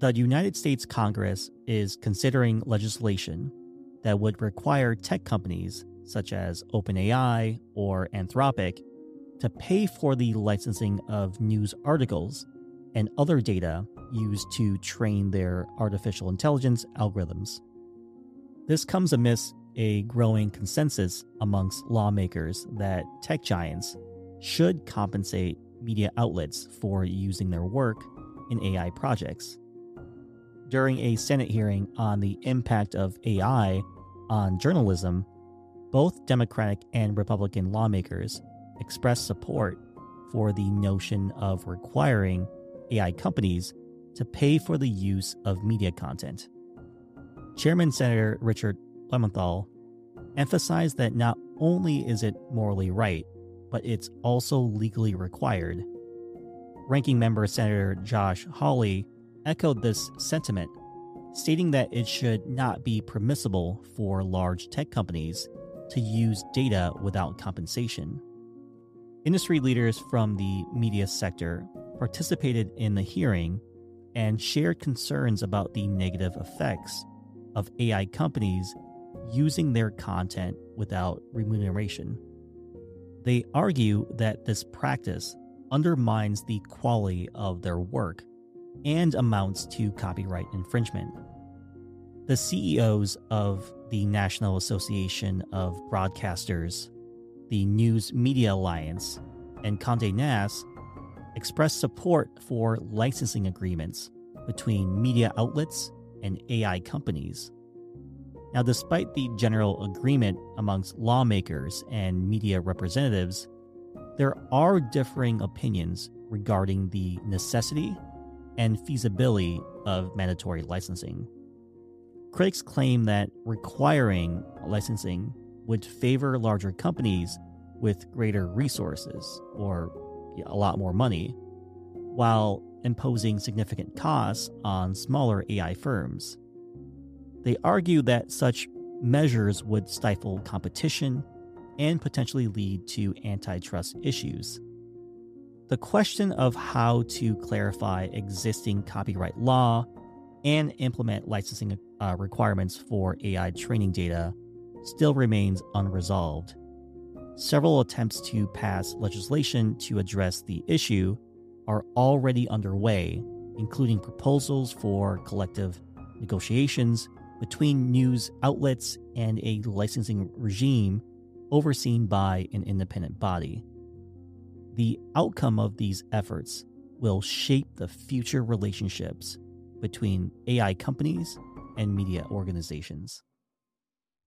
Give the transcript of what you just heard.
The United States Congress is considering legislation that would require tech companies such as OpenAI or Anthropic to pay for the licensing of news articles and other data used to train their artificial intelligence algorithms. This comes amidst a growing consensus amongst lawmakers that tech giants should compensate media outlets for using their work in AI projects. During a Senate hearing on the impact of AI on journalism, both Democratic and Republican lawmakers expressed support for the notion of requiring AI companies to pay for the use of media content. Chairman Senator Richard Blumenthal emphasized that not only is it morally right, but it's also legally required. Ranking member Senator Josh Hawley echoed this sentiment, stating that it should not be permissible for large tech companies to use data without compensation. Industry leaders from the media sector participated in the hearing and shared concerns about the negative effects of AI companies using their content without remuneration. They argue that this practice undermines the quality of their work and amounts to copyright infringement. The CEOs of the National Association of Broadcasters, the News Media Alliance, and Conde Nast expressed support for licensing agreements between media outlets and AI companies. Now, despite the general agreement amongst lawmakers and media representatives, there are differing opinions regarding the necessity and feasibility of mandatory licensing. Critics claim that requiring licensing would favor larger companies with greater resources or a lot more money, while imposing significant costs on smaller AI firms. They argue that such measures would stifle competition and potentially lead to antitrust issues. The question of how to clarify existing copyright law and implement licensing uh, requirements for AI training data still remains unresolved. Several attempts to pass legislation to address the issue are already underway, including proposals for collective negotiations between news outlets and a licensing regime overseen by an independent body. The outcome of these efforts will shape the future relationships between AI companies and media organizations.